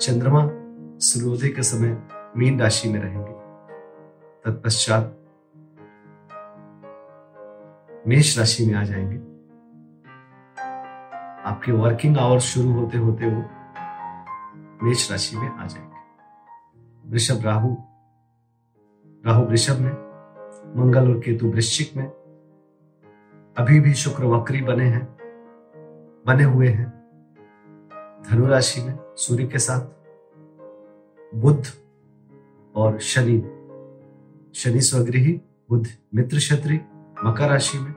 चंद्रमा सूर्योदय के समय मीन राशि में रहेंगे। तत्पश्चात मेष राशि में आ जाएँगे। आपके वर्किंग आवर्स शुरू होते होते वो मेष राशि में आ जाएँगे। वृषभ राहु राहु वृषभ में, मंगल और केतु वृश्चिक में। अभी भी शुक्र वक्री बने हैं, बने हुए हैं। धनु राशि में सूर्य के साथ बुद्ध और शनि। शनि स्वगृही बुद्ध मित्र क्षत्रि मकर राशि में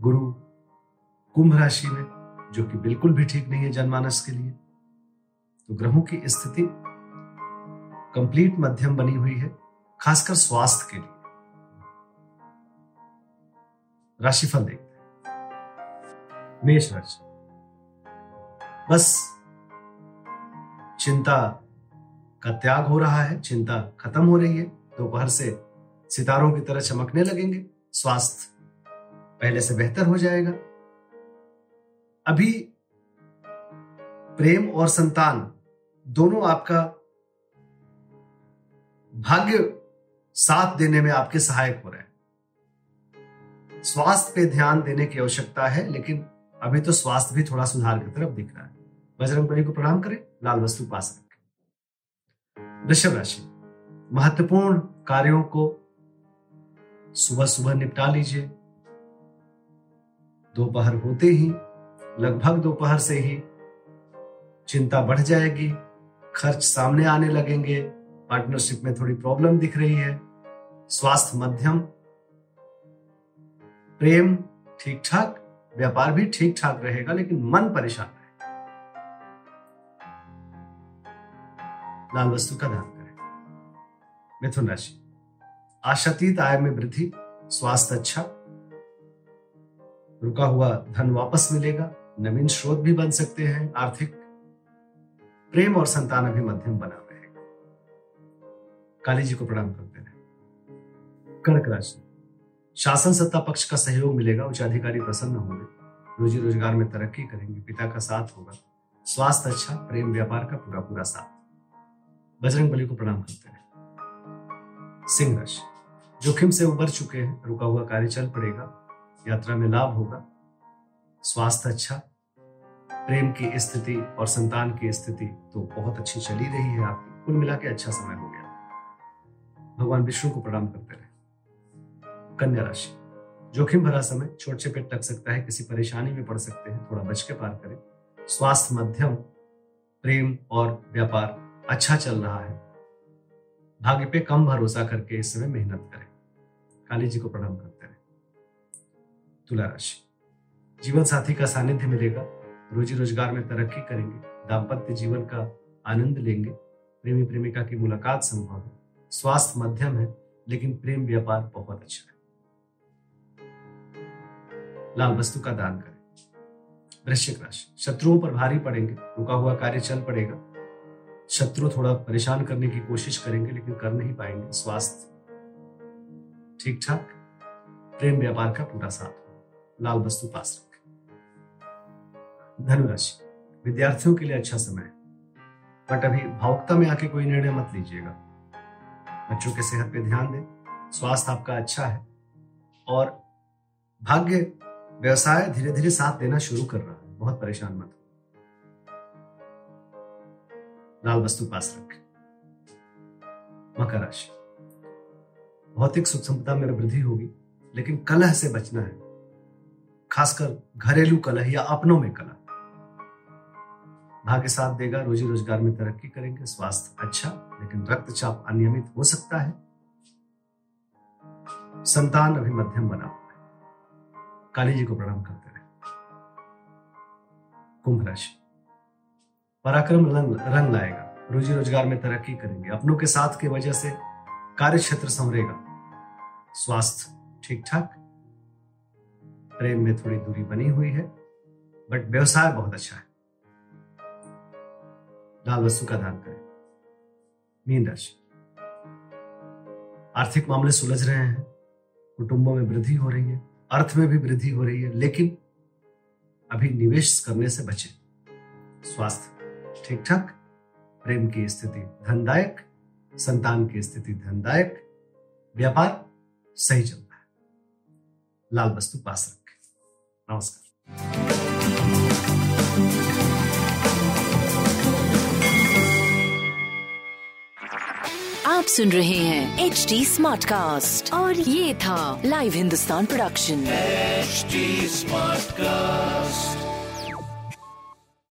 गुरु कुंभ राशि में, जो कि बिल्कुल भी ठीक नहीं है जनमानस के लिए। तो ग्रहों की स्थिति कंप्लीट मध्यम बनी हुई है, खासकर स्वास्थ्य के लिए। राशिफल देखते हैं। मेष राशि। बस चिंता का त्याग हो रहा है, चिंता खत्म हो रही है। दोपहर से सितारों की तरह चमकने लगेंगे। स्वास्थ्य पहले से बेहतर हो जाएगा। अभी प्रेम और संतान दोनों आपका भाग्य साथ देने में आपके सहायक हो रहे हैं। स्वास्थ्य पे ध्यान देने की आवश्यकता है, लेकिन अभी तो स्वास्थ्य भी थोड़ा सुधार की तरफ़ दिख रहा है। बजरंग को प्रणाम करें, लाल वस्तु पास रखें। वृषभ राशि, महत्वपूर्ण कार्यों को सुबह सुबह निपटा लीजिए। दोपहर होते ही, लगभग दोपहर से ही चिंता बढ़ जाएगी, खर्च सामने आने लगेंगे, पार्टनरशिप में थोड़ी प्रॉब्लम दिख रही है, स्वास्थ्य मध्यम, प्रेम ठीक ठाक, व्यापार भी ठीक ठाक रहेगा, लेकिन मन परेशान रहेगा लाल वस्तु का दान करें। मिथुन राशि। आशातीत आय में वृद्धि, स्वास्थ्य अच्छा रुका हुआ धन वापस मिलेगा, नवीन स्रोत भी बन सकते हैं, आर्थिक प्रेम और संतान अभी मध्यम बना रहेगा। काली जी को प्रणाम करते रहे कर्क राशि। शासन सत्ता पक्ष का सहयोग मिलेगा, उच्च अधिकारी प्रसन्न होंगे। रोजी रोज़गार में तरक्की करेंगे, पिता का साथ होगा। स्वास्थ्य अच्छा प्रेम व्यापार का पूरा पूरा साथ। बजरंग बली को प्रणाम करते रहे सिंह राशि जोखिम से उबर चुके हैं, रुका हुआ कार्य चल पड़ेगा, यात्रा में लाभ होगा, स्वास्थ्य अच्छा प्रेम की स्थिति और संतान की स्थिति तो बहुत अच्छी चली रही है आपकी, कुल मिला के अच्छा समय हो गया। भगवान विष्णु को प्रणाम करते रहे। कन्या राशि, जोखिम भरा समय छोट से पेट लग सकता है, किसी परेशानी में पड़ सकते हैं, थोड़ा बच के पार करें। स्वास्थ्य मध्यम, प्रेम और व्यापार अच्छा चल रहा है। भाग्य पे कम भरोसा करके इस समय मेहनत करें। काली जी को प्रणाम करते रहे तुला राशि। जीवन साथी का सानिध्य मिलेगा। रोजी रोज़गार में तरक्की करेंगे। दाम्पत्य जीवन का आनंद लेंगे। प्रेमी प्रेमिका की मुलाकात संभव है। स्वास्थ्य मध्यम है, लेकिन प्रेम व्यापार बहुत अच्छा है। लाल वस्तु का दान करें। वृश्चिक राशि। शत्रुओं पर भारी पड़ेंगे। रुका हुआ कार्य चल पड़ेगा। शत्रु थोड़ा परेशान करने की कोशिश करेंगे, लेकिन कर नहीं पाएँगे। स्वास्थ्य ठीक ठाक प्रेम व्यापार का पूरा साथ। लाल वस्तु पास रखें। धनुराशि, विद्यार्थियों के लिए अच्छा समय है। बट अभी भावुकता में आके कोई निर्णय मत लीजिएगा। बच्चों के सेहत पे ध्यान दें। स्वास्थ्य आपका अच्छा है। और भाग्य व्यवसाय धीरे धीरे साथ देना शुरू कर रहा है। बहुत परेशान मत लाल वस्तु पास रखें मकर राशि भौतिक सुख संपदा में वृद्धि होगी लेकिन कलह से बचना है खासकर घरेलू कलह या अपनों में कलह भाग्य साथ देगा रोजी रोज़गार में तरक्की करेंगे स्वास्थ्य अच्छा लेकिन रक्तचाप अनियमित हो सकता है संतान अभी मध्यम बना हुआ है काली जी को प्रणाम करते रहे कुंभ राशि पराक्रम रंग रंग लाएगा। रोजी रोज़गार में तरक्की करेंगे। अपनों के साथ की वजह से कार्य क्षेत्र संवरेगा। स्वास्थ्य ठीक ठाक। प्रेम में थोड़ी दूरी बनी हुई है बट व्यवसाय बहुत अच्छा है। लाल वस्तु का दान करें। मीन राशि। आर्थिक मामले सुलझ रहे हैं। कुटुंबों में वृद्धि हो रही है। अर्थ में भी वृद्धि हो रही है, लेकिन अभी निवेश करने से बचे। स्वास्थ्य ठीक ठाक प्रेम की स्थिति धनदायक संतान की स्थिति धनदायक व्यापार सही चलता है। लाल वस्तु पास रखें। नमस्कार। आप सुन रहे हैं एच डी स्मार्ट कास्ट और ये था live Hindustan production H smart Smartcast.